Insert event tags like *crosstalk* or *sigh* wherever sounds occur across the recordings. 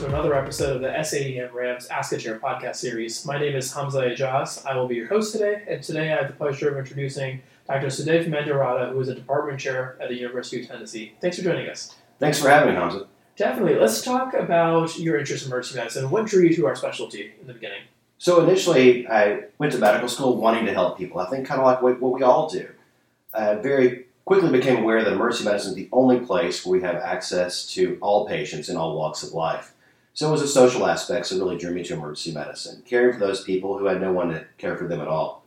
to another episode of the SAEM Rams Ask a Chair podcast series. My name is Hamza Ejaz. I will be your host today, and today I have the pleasure of introducing Dr. Sudave Mendiratta, who is a department chair at the University of Tennessee. Thanks for joining us. Thanks for having me, Hamza. Definitely. Let's talk about your interest in emergency medicine. What drew you to our specialty in the beginning? So initially, I went to medical school wanting to help people. I think kind of like what, what we all do. I very quickly became aware that emergency medicine is the only place where we have access to all patients in all walks of life. So it was the social aspects that really drew me to emergency medicine, caring for those people who had no one to care for them at all.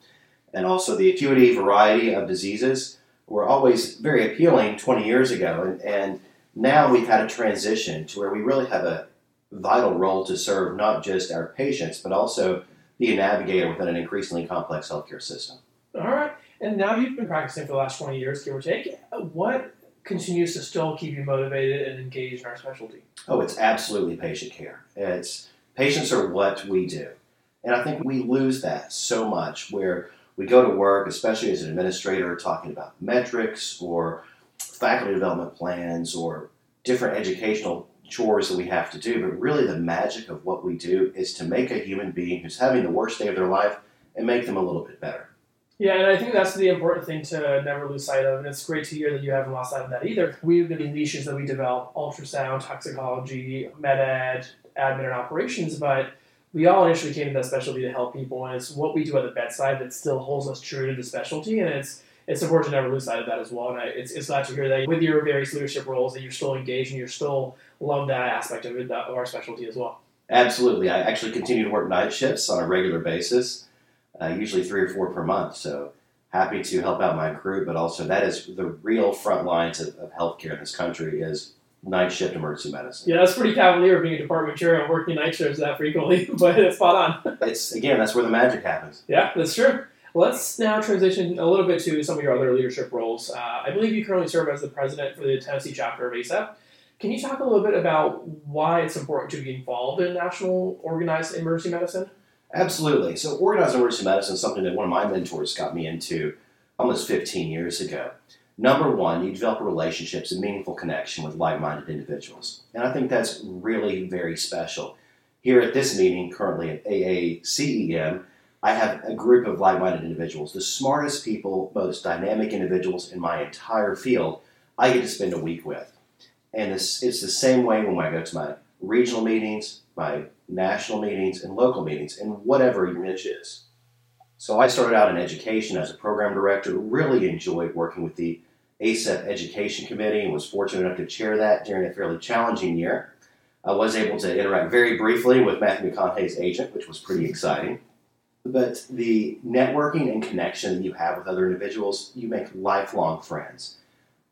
And also the acuity variety of diseases were always very appealing 20 years ago. And, and now we've had a transition to where we really have a vital role to serve not just our patients, but also be a navigator within an increasingly complex healthcare system. All right. And now you've been practicing for the last 20 years, give or take. What continues to still keep you motivated and engaged in our specialty? Oh, it's absolutely patient care. It's patients are what we do. And I think we lose that so much where we go to work, especially as an administrator, talking about metrics or faculty development plans or different educational chores that we have to do. But really, the magic of what we do is to make a human being who's having the worst day of their life and make them a little bit better. Yeah, and I think that's the important thing to never lose sight of, and it's great to hear that you haven't lost sight of that either. We've been niches that we develop ultrasound, toxicology, med ed, admin, and operations, but we all initially came to that specialty to help people, and it's what we do at the bedside that still holds us true to the specialty, and it's it's important to never lose sight of that as well. And I, it's, it's glad to hear that with your various leadership roles that you're still engaged and you're still love that aspect of it, of our specialty as well. Absolutely. I actually continue to work night shifts on a regular basis uh, usually three or four per month. So happy to help out my crew, but also that is the real front lines of, of healthcare in this country is night shift emergency medicine. Yeah, that's pretty cavalier being a department chair and working night shifts that frequently, *laughs* but it's spot on. it's again, that's where the magic happens. Yeah, that's true. Let's now transition a little bit to some of your other leadership roles. Uh, I believe you currently serve as the president for the Tennessee chapter of ACEP. Can you talk a little bit about why it's important to be involved in national organized emergency medicine? Absolutely. So, organized emergency medicine is something that one of my mentors got me into almost 15 years ago. Number one, you develop relationships and meaningful connection with like minded individuals. And I think that's really very special. Here at this meeting, currently at AACEM, I have a group of like minded individuals, the smartest people, most dynamic individuals in my entire field, I get to spend a week with. And it's, it's the same way when I go to my regional meetings, my national meetings, and local meetings, and whatever your niche is. So I started out in education as a program director, really enjoyed working with the ACEP Education Committee and was fortunate enough to chair that during a fairly challenging year. I was able to interact very briefly with Matthew McConaughey's agent, which was pretty exciting. But the networking and connection that you have with other individuals, you make lifelong friends.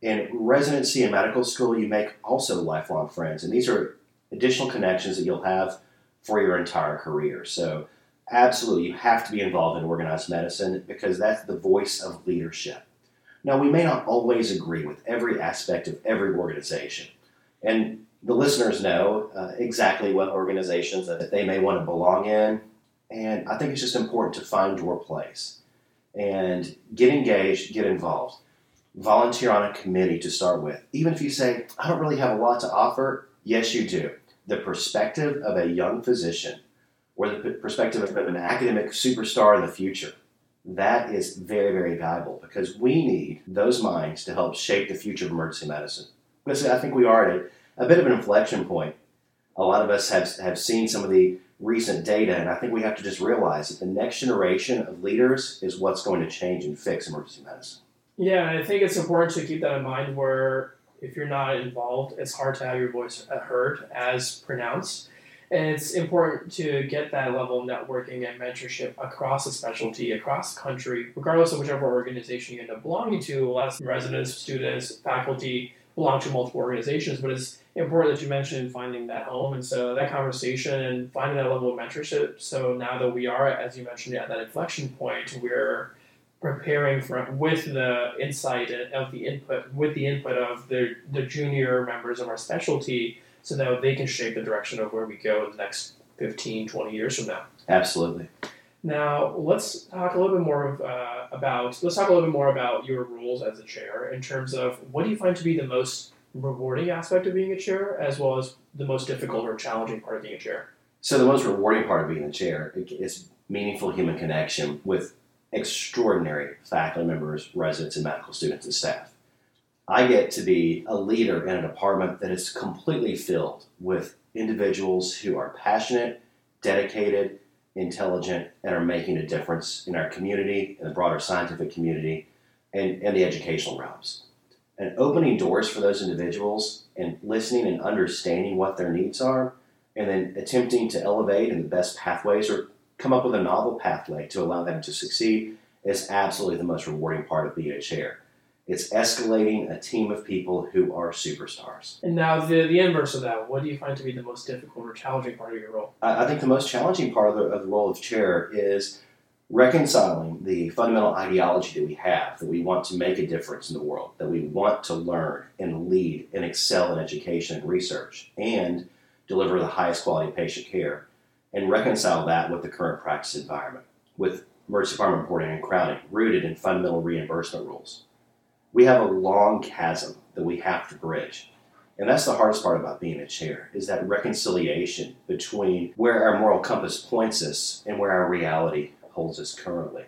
In residency and medical school, you make also lifelong friends. And these are additional connections that you'll have for your entire career. So, absolutely, you have to be involved in organized medicine because that's the voice of leadership. Now, we may not always agree with every aspect of every organization, and the listeners know uh, exactly what organizations that they may want to belong in, and I think it's just important to find your place and get engaged, get involved. Volunteer on a committee to start with. Even if you say, I don't really have a lot to offer, yes, you do the perspective of a young physician or the perspective of an academic superstar in the future. That is very, very valuable because we need those minds to help shape the future of emergency medicine. Because I think we are at a, a bit of an inflection point. A lot of us have, have seen some of the recent data, and I think we have to just realize that the next generation of leaders is what's going to change and fix emergency medicine. Yeah, I think it's important to keep that in mind where if you're not involved, it's hard to have your voice heard as pronounced. And it's important to get that level of networking and mentorship across a specialty, across the country, regardless of whichever organization you end up belonging to. A lot residents, students, faculty belong to multiple organizations, but it's important that you mentioned finding that home. And so that conversation and finding that level of mentorship. So now that we are, as you mentioned, at that inflection point, we're preparing for with the insight of the input with the input of the the junior members of our specialty so that they can shape the direction of where we go in the next 15 20 years from now absolutely now let's talk a little bit more of, uh, about let's talk a little bit more about your roles as a chair in terms of what do you find to be the most rewarding aspect of being a chair as well as the most difficult or challenging part of being a chair? So the most rewarding part of being a chair is meaningful human connection with extraordinary faculty members, residents, and medical students and staff. I get to be a leader in a department that is completely filled with individuals who are passionate, dedicated, intelligent, and are making a difference in our community, in the broader scientific community, and, and the educational realms. And opening doors for those individuals and listening and understanding what their needs are, and then attempting to elevate in the best pathways or come up with a novel pathway to allow them to succeed is absolutely the most rewarding part of being a chair. It's escalating a team of people who are superstars. And now the, the inverse of that, what do you find to be the most difficult or challenging part of your role? I, I think the most challenging part of the, of the role of chair is reconciling the fundamental ideology that we have that we want to make a difference in the world, that we want to learn and lead and excel in education and research, and deliver the highest quality patient care, and reconcile that with the current practice environment, with emergency department reporting and crowding, rooted in fundamental reimbursement rules. We have a long chasm that we have to bridge. And that's the hardest part about being a chair, is that reconciliation between where our moral compass points us and where our reality holds us currently.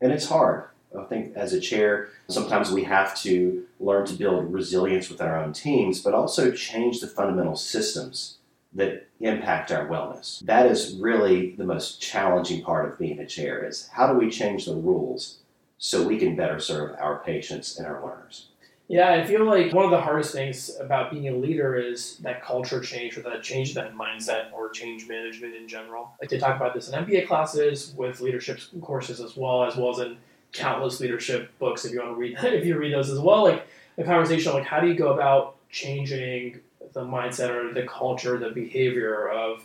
And it's hard. I think as a chair, sometimes we have to learn to build resilience within our own teams, but also change the fundamental systems that impact our wellness. That is really the most challenging part of being a chair is how do we change the rules so we can better serve our patients and our learners? Yeah, I feel like one of the hardest things about being a leader is that culture change or that change that mindset or change management in general. Like they talk about this in MBA classes with leadership courses as well, as well as in countless leadership books if you want to read *laughs* if you read those as well. Like the conversation like how do you go about changing the mindset or the culture, the behavior of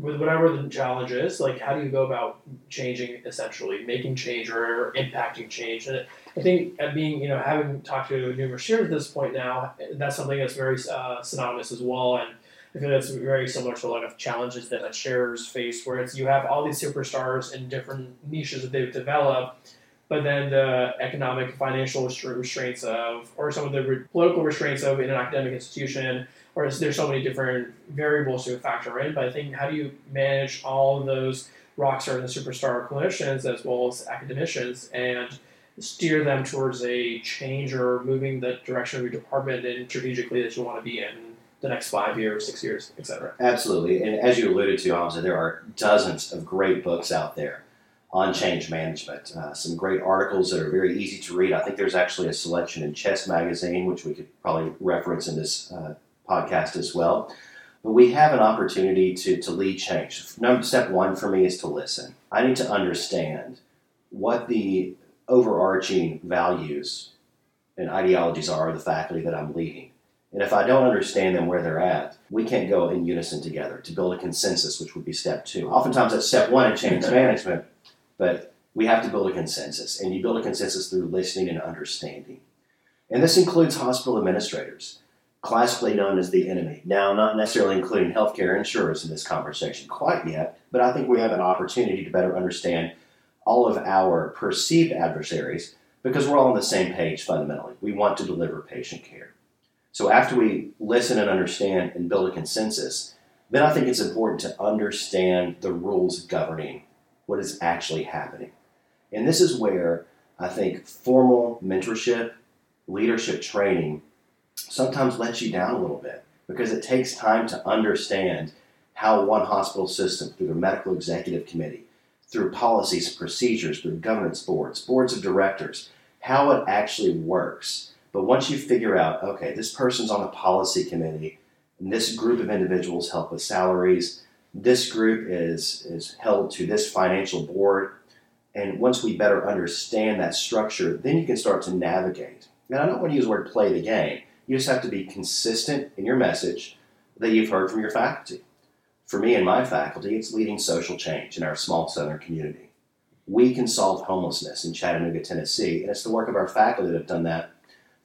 with whatever the challenge is, like how do you go about changing essentially, making change or impacting change? And I think at being, you know, having talked to numerous chairs at this point now, that's something that's very uh, synonymous as well. And I feel that's very similar to a lot of challenges that chairs face, where it's you have all these superstars in different niches that they've developed, but then the economic, financial restraints of, or some of the political restraints of in an academic institution or there's so many different variables to factor in. But I think how do you manage all of those rock stars and superstar clinicians as well as academicians and steer them towards a change or moving the direction of your department and strategically that you want to be in the next five years, six years, etc. Absolutely, and as you alluded to, Hamza, there are dozens of great books out there on change management. Uh, some great articles that are very easy to read. I think there's actually a selection in Chess Magazine, which we could probably reference in this uh, podcast as well. But we have an opportunity to, to lead change. Number, step one for me is to listen. I need to understand what the overarching values and ideologies are of the faculty that I'm leading. And if I don't understand them where they're at, we can't go in unison together to build a consensus, which would be step two. Oftentimes that's step one in change management, but we have to build a consensus. And you build a consensus through listening and understanding. And this includes hospital administrators classically known as the enemy. Now, not necessarily including healthcare insurers in this conversation quite yet, but I think we have an opportunity to better understand all of our perceived adversaries because we're all on the same page fundamentally. We want to deliver patient care. So, after we listen and understand and build a consensus, then I think it's important to understand the rules governing what is actually happening. And this is where I think formal mentorship, leadership training sometimes lets you down a little bit because it takes time to understand how one hospital system, through the medical executive committee, through policies, and procedures, through governance boards, boards of directors, how it actually works. But once you figure out, okay, this person's on the policy committee, and this group of individuals help with salaries, this group is, is held to this financial board, and once we better understand that structure, then you can start to navigate. And I don't want to use the word play the game, you just have to be consistent in your message that you've heard from your faculty. For me and my faculty, it's leading social change in our small southern community. We can solve homelessness in Chattanooga, Tennessee, and it's the work of our faculty that have done that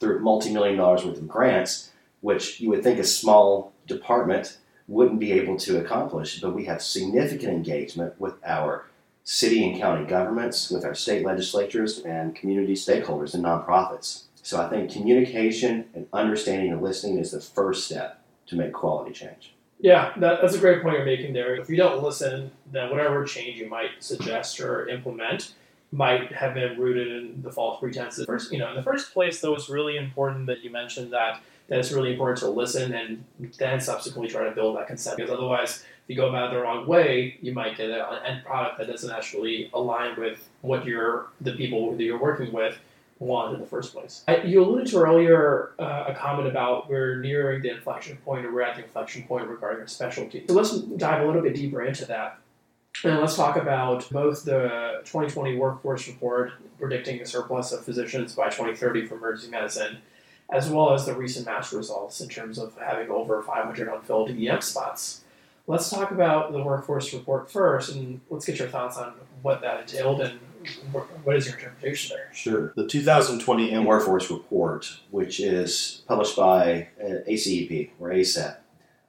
through multi million dollars worth of grants, which you would think a small department wouldn't be able to accomplish, but we have significant engagement with our city and county governments, with our state legislatures, and community stakeholders and nonprofits. So I think communication and understanding and listening is the first step to make quality change. Yeah, that, that's a great point you're making there. If you don't listen, then whatever change you might suggest or implement might have been rooted in the false pretenses. First, you know, in the first place, though, it's really important that you mentioned that that it's really important to listen and then subsequently try to build that consent. Because otherwise, if you go about it the wrong way, you might get an end product that doesn't actually align with what you're the people that you're working with want in the first place. I, you alluded to earlier uh, a comment about we're nearing the inflection point, or we're at the inflection point regarding our specialty. So let's dive a little bit deeper into that. And let's talk about both the 2020 workforce report predicting a surplus of physicians by 2030 for emergency medicine, as well as the recent match results in terms of having over 500 unfilled EM spots. Let's talk about the workforce report first, and let's get your thoughts on what that entailed and what is your interpretation there? Sure. The 2020 EM Workforce Report, which is published by uh, ACEP or ACEP,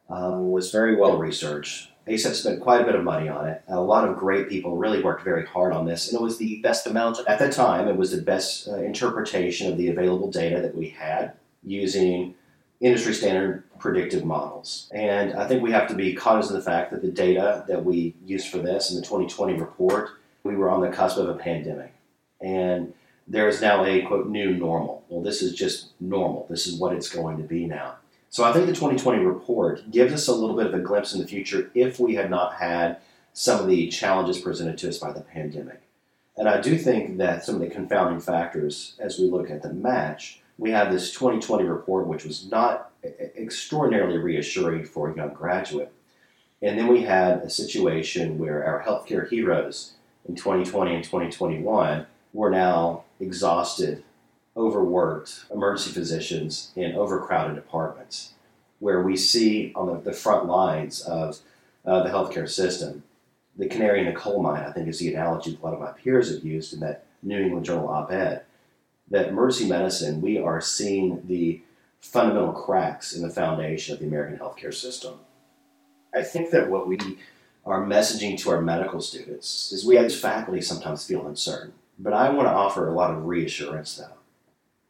um, was very well researched. ACEP spent quite a bit of money on it. A lot of great people really worked very hard on this, and it was the best amount at the time. It was the best uh, interpretation of the available data that we had using industry standard predictive models. And I think we have to be cognizant of the fact that the data that we used for this in the 2020 report we were on the cusp of a pandemic. And there is now a quote new normal. Well, this is just normal. This is what it's going to be now. So I think the 2020 report gives us a little bit of a glimpse in the future if we had not had some of the challenges presented to us by the pandemic. And I do think that some of the confounding factors as we look at the match, we have this 2020 report, which was not extraordinarily reassuring for a young graduate. And then we had a situation where our healthcare heroes in 2020 and 2021 we're now exhausted, overworked emergency physicians in overcrowded departments, where we see on the, the front lines of uh, the healthcare system, the canary in the coal mine, I think is the analogy that a lot of my peers have used in that New England Journal op ed, that emergency medicine, we are seeing the fundamental cracks in the foundation of the American healthcare system. I think that what we our messaging to our medical students is we as faculty sometimes feel uncertain. But I want to offer a lot of reassurance though.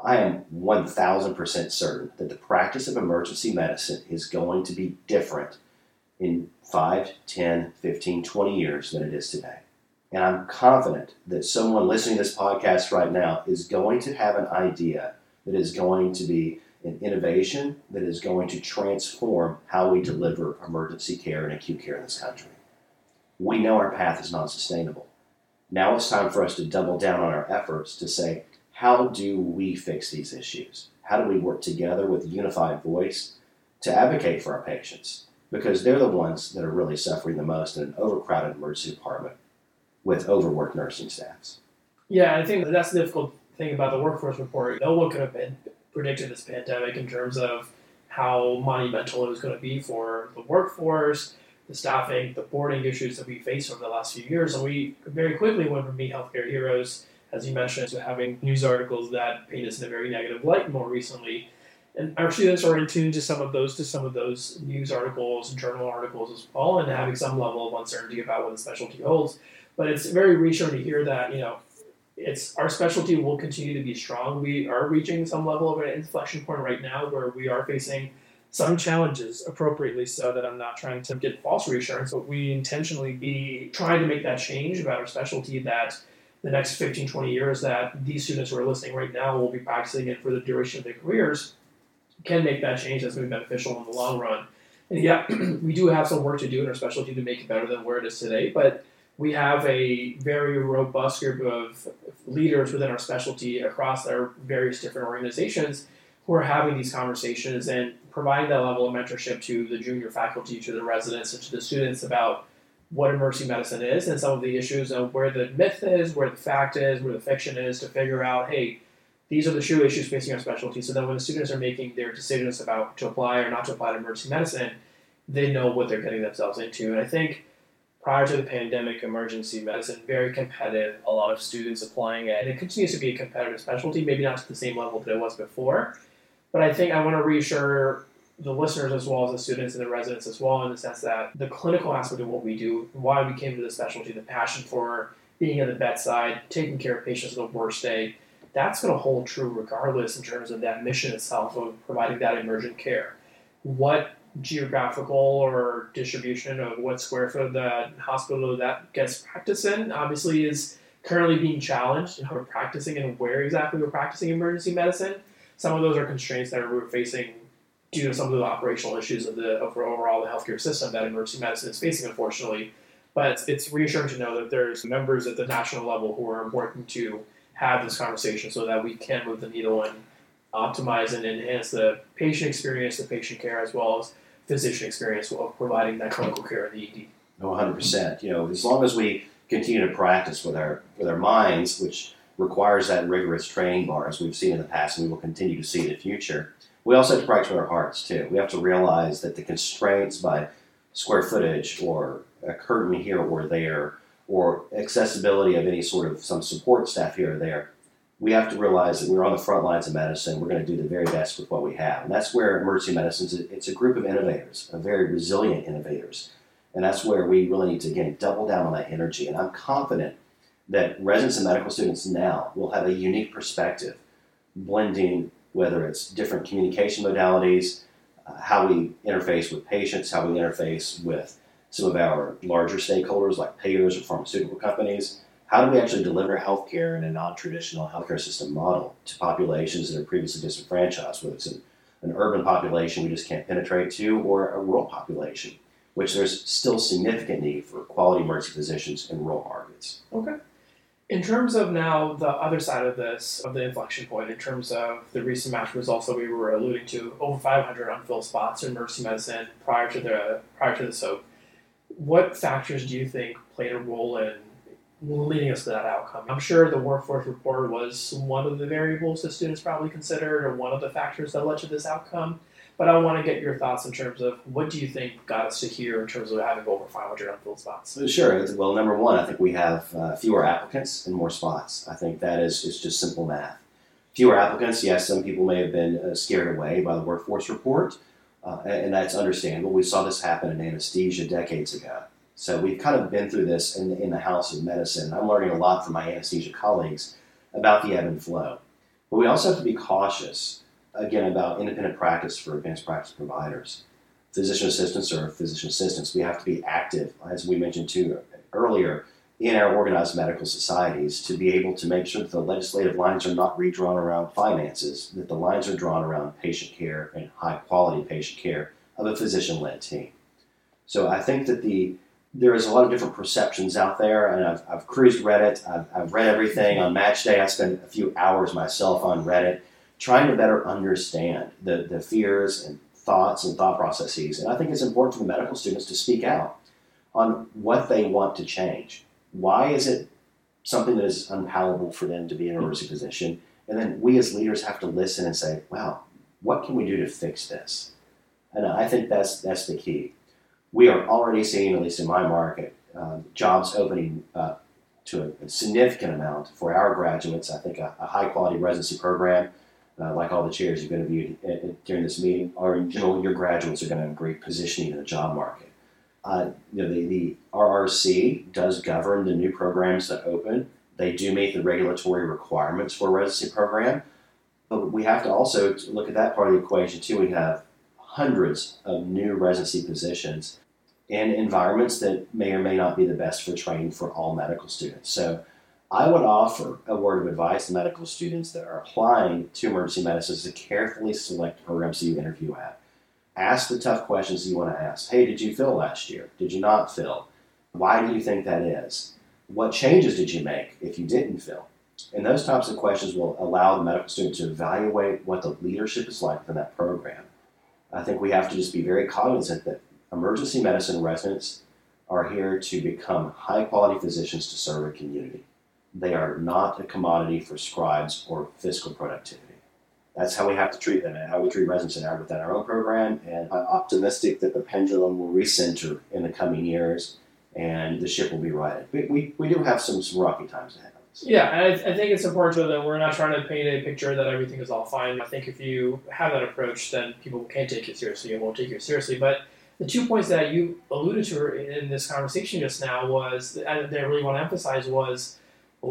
I am 1000% certain that the practice of emergency medicine is going to be different in 5, 10, 15, 20 years than it is today. And I'm confident that someone listening to this podcast right now is going to have an idea that is going to be an innovation that is going to transform how we deliver emergency care and acute care in this country we know our path is not sustainable. Now it's time for us to double down on our efforts to say, how do we fix these issues? How do we work together with a unified voice to advocate for our patients? Because they're the ones that are really suffering the most in an overcrowded emergency department with overworked nursing staffs. Yeah, I think that's the difficult thing about the workforce report. No one could have predicted this pandemic in terms of how monumental it was going to be for the workforce, the staffing, the boarding issues that we faced over the last few years. And we very quickly went from being healthcare heroes, as you mentioned, to having news articles that paint us in a very negative light more recently. And our students are in tune to some of those to some of those news articles and journal articles as well, and having some level of uncertainty about what the specialty holds. But it's very reassuring to hear that you know it's our specialty will continue to be strong. We are reaching some level of an inflection point right now where we are facing some challenges appropriately so that I'm not trying to get false reassurance, but we intentionally be trying to make that change about our specialty that the next 15, 20 years that these students who are listening right now will be practicing it for the duration of their careers can make that change that's going to be beneficial in the long run. And yeah, *clears throat* we do have some work to do in our specialty to make it better than where it is today, but we have a very robust group of leaders within our specialty across our various different organizations who are having these conversations and providing that level of mentorship to the junior faculty, to the residents, and to the students about what emergency medicine is and some of the issues of where the myth is, where the fact is, where the fiction is, to figure out, hey, these are the true issues facing our specialty. So that when the students are making their decisions about to apply or not to apply to emergency medicine, they know what they're getting themselves into. And I think prior to the pandemic, emergency medicine very competitive. A lot of students applying it, and it continues to be a competitive specialty. Maybe not to the same level that it was before, but I think I want to reassure the listeners as well as the students and the residents as well in the sense that the clinical aspect of what we do, why we came to the specialty, the passion for being at the bedside, taking care of patients on the worst day, that's going to hold true regardless in terms of that mission itself of providing that emergent care. What geographical or distribution of what square foot the hospital that gets practice in obviously is currently being challenged we're practicing and where exactly we're practicing emergency medicine. Some of those are constraints that we're facing due to some of the operational issues of the of overall the healthcare system that emergency medicine is facing, unfortunately. But it's reassuring to know that there's members at the national level who are working to have this conversation so that we can move the needle and optimize and enhance the patient experience, the patient care, as well as physician experience of providing that clinical care in the ED. No, 100%. You know, as long as we continue to practice with our with our minds, which requires that rigorous training bar, as we've seen in the past, and we will continue to see in the future. We also have to practice with our hearts too. We have to realize that the constraints by square footage or a curtain here or there, or accessibility of any sort of some support staff here or there, we have to realize that we're on the front lines of medicine. We're going to do the very best with what we have, and that's where emergency medicine is. It's a group of innovators, a very resilient innovators, and that's where we really need to again double down on that energy. And I'm confident that residents and medical students now will have a unique perspective, blending whether it's different communication modalities, uh, how we interface with patients, how we interface with some of our larger stakeholders like payers or pharmaceutical companies. How do we actually deliver healthcare in a non-traditional healthcare system model to populations that are previously disenfranchised, whether it's an, an urban population we just can't penetrate to, or a rural population, which there's still significant need for quality emergency physicians in rural markets. Okay. In terms of now the other side of this, of the inflection point, in terms of the recent match results that we were alluding to, over 500 unfilled spots in emergency medicine prior to the prior to the SOAP. What factors do you think played a role in leading us to that outcome? I'm sure the workforce report was one of the variables that students probably considered, or one of the factors that led to this outcome. But I want to get your thoughts in terms of what do you think got us to here in terms of having over 500 unfilled spots? Sure. Well, number one, I think we have uh, fewer applicants and more spots. I think that is, is just simple math. Fewer applicants, yes, some people may have been uh, scared away by the workforce report, uh, and, that's understandable. We saw this happen in anesthesia decades ago. So we've kind of been through this in, in the house of medicine. I'm learning a lot from my anesthesia colleagues about the ebb and flow. But we also have to be cautious again about independent practice for advanced practice providers. Physician assistants or physician assistants, we have to be active, as we mentioned too earlier, in our organized medical societies to be able to make sure that the legislative lines are not redrawn around finances, that the lines are drawn around patient care and high quality patient care of a physician led team. So I think that the there is a lot of different perceptions out there, and I've, I've cruised Reddit. I've, I've read everything on match day. I spent a few hours myself on Reddit trying to better understand the, the fears and thoughts and thought processes. And I think it's important for the medical students to speak out on what they want to change. Why is it something that is unpalatable for them to be in a emergency position? And then we as leaders have to listen and say, wow, what can we do to fix this? And I think that's, that's the key. We are already seeing, at least in my market, um, jobs opening uh, to a, a, significant amount for our graduates. I think a, a high quality residency program uh, like all the chairs you've interviewed uh, during this meeting, are in general your graduates are going to have great positioning in the job market. Uh, you know, the, the RRC does govern the new programs that open. They do meet the regulatory requirements for a residency program, but we have to also look at that part of the equation too. We have hundreds of new residency positions in environments that may or may not be the best for training for all medical students. So I would offer a word of advice to medical students that are applying to emergency medicine to carefully select programs that you interview at. Ask the tough questions you want to ask. Hey, did you fill last year? Did you not fill? Why do you think that is? What changes did you make if you didn't fill? And those types of questions will allow the medical student to evaluate what the leadership is like for that program. I think we have to just be very cognizant that emergency medicine residents are here to become high quality physicians to serve a community. They are not a commodity for scribes or fiscal productivity. That's how we have to treat them and how we treat residents in our, within our own program. And I'm optimistic that the pendulum will recenter in the coming years and the ship will be righted. We, we, we do have some, some rocky times ahead. Of us. Yeah, and I, I, think it's important that we're not trying to paint a picture that everything is all fine. I think if you have that approach, then people can't take you seriously and won't take you seriously. But the two points that you alluded to in this conversation just now was, that I really want to emphasize was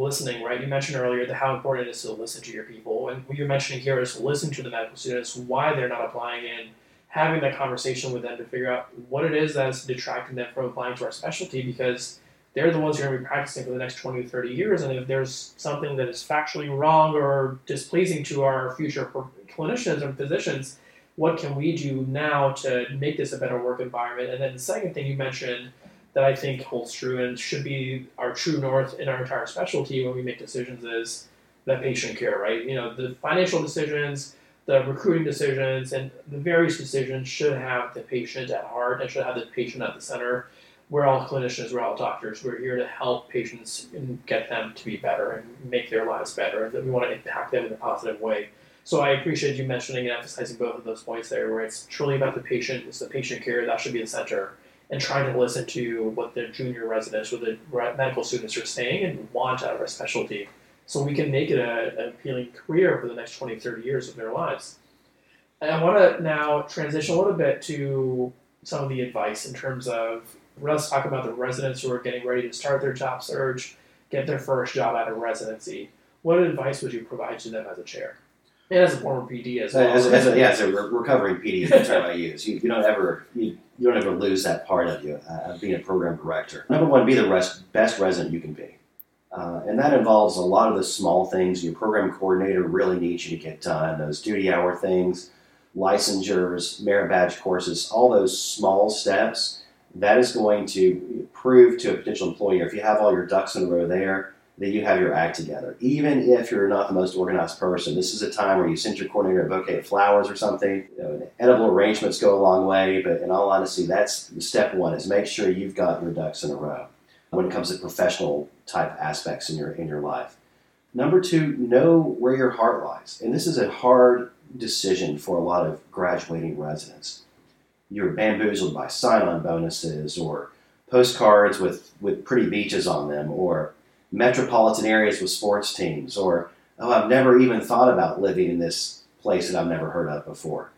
listening, right? You mentioned earlier that how important it is to listen to your people, and what you're mentioning here is listening to the medical students, why they're not applying, and having that conversation with them to figure out what it is that's detracting them from applying to our specialty, because they're the ones who are going to be practicing for the next 20 or 30 years, and if there's something that is factually wrong or displeasing to our future clinicians and physicians, what can we do now to make this a better work environment? And then the second thing you mentioned that I think holds true and should be our true north in our entire specialty when we make decisions is that patient care, right? You know, the financial decisions, the recruiting decisions, and the various decisions should have the patient at heart and should have the patient at the center. We're all clinicians, we're all doctors. We're here to help patients and get them to be better and make their lives better. And we want to impact them in a positive way. So I appreciate you mentioning and emphasizing both of those points there, where it's truly about the patient, it's the patient care that should be the center and trying to listen to what the junior residents or the medical students are saying and want out of our specialty so we can make it a, an appealing career for the next 20, 30 years of their lives. And I want to now transition a little bit to some of the advice in terms of let's talk about the residents who are getting ready to start their job search, get their first job out of residency. What advice would you provide to them as a chair? And as a former PD as well. As, as a, yeah, as a recovering PD is the term I use. You, you don't ever you, you don't ever lose that part of you uh, being a program director. Number one, be the best resident you can be. Uh, and that involves a lot of the small things your program coordinator really needs you to get done those duty hour things, licensures, merit badge courses, all those small steps. That is going to prove to a potential employer if you have all your ducks in a row there, that you have your act together. Even if you're not the most organized person, this is a time where you send your coordinator a bouquet of flowers or something. You know, edible arrangements go a long way, but in all honesty, that's step one: is make sure you've got your ducks in a row when it comes to professional type aspects in your in your life. Number two, know where your heart lies, and this is a hard decision for a lot of graduating residents. You're bamboozled by sign-on bonuses or postcards with, with pretty beaches on them or metropolitan areas with sports teams, or, oh, I've never even thought about living in this place that I've never heard of before.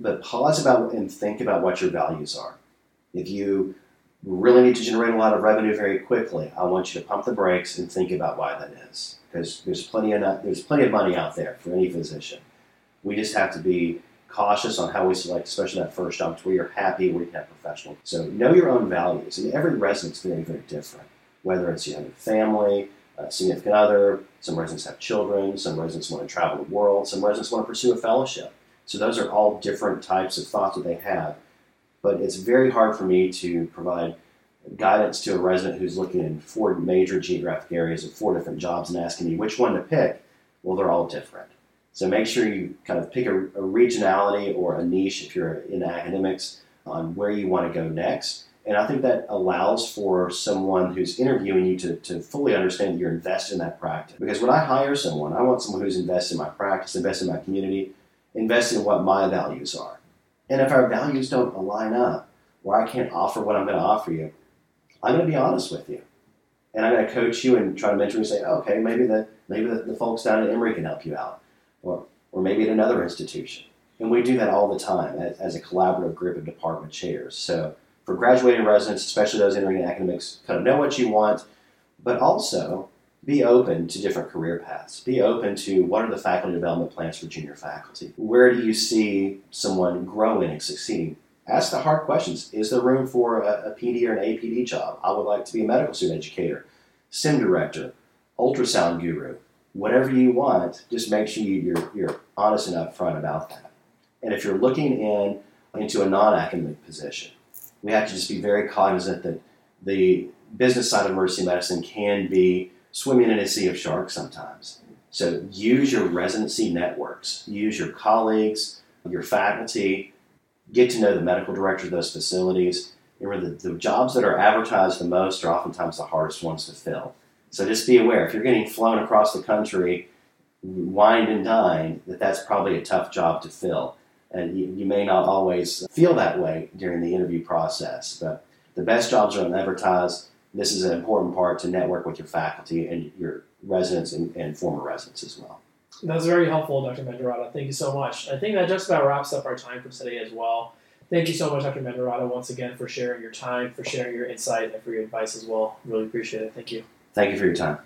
But pause about and think about what your values are. If you really need to generate a lot of revenue very quickly, I want you to pump the brakes and think about why that is. Because there's plenty of there's plenty of money out there for any physician. We just have to be cautious on how we select, especially that first job, where you're happy, where you can have professional. So know your own values, and every resident's very, very different whether it's you have a family, a significant other, some residents have children, some residents want to travel the world, some residents want to pursue a fellowship. So those are all different types of thoughts that they have. But it's very hard for me to provide guidance to a resident who's looking in four major geographic areas of four different jobs and asking me which one to pick. Well, they're all different. So make sure you kind of pick a, a regionality or a niche if you're in academics on where you want to go next and I think that allows for someone who's interviewing you to, to fully understand that you're invested in that practice. Because when I hire someone, I want someone who's invested in my practice, invested in my community, invested in what my values are. And if our values don't align up, or I can't offer what I'm going to offer you, I'm going to be honest with you. And I'm going to coach you and try to mentor you and say, okay, maybe the maybe the, the folks down at Emory can help you out, or or maybe at another institution. And we do that all the time as, as a collaborative group of department chairs. So for graduating residents, especially those entering academics, kind of know what you want, but also be open to different career paths. Be open to what are the faculty development plans for junior faculty? Where do you see someone growing and succeeding? Ask the hard questions. Is there room for a, a PD or an APD job? I would like to be a medical student educator, sim director, ultrasound guru. Whatever you want, just make sure you're, you're honest and upfront about that. And if you're looking in into a non-academic position, we have to just be very cognizant that the business side of emergency medicine can be swimming in a sea of sharks sometimes. So use your residency networks, use your colleagues, your faculty, get to know the medical directors of those facilities. Remember, the, the jobs that are advertised the most are oftentimes the hardest ones to fill. So just be aware if you're getting flown across the country, wined and dined, that that's probably a tough job to fill and you, you, may not always feel that way during the interview process. But the best jobs are unadvertised. This is an important part to network with your faculty and your residents and, and former residents as well. That's very helpful, Dr. Mendiratta. Thank you so much. I think that just about wraps up our time for today as well. Thank you so much, Dr. Mendiratta, once again for sharing your time, for sharing your insight, and for your advice as well. Really appreciate it. Thank you. Thank you for your time.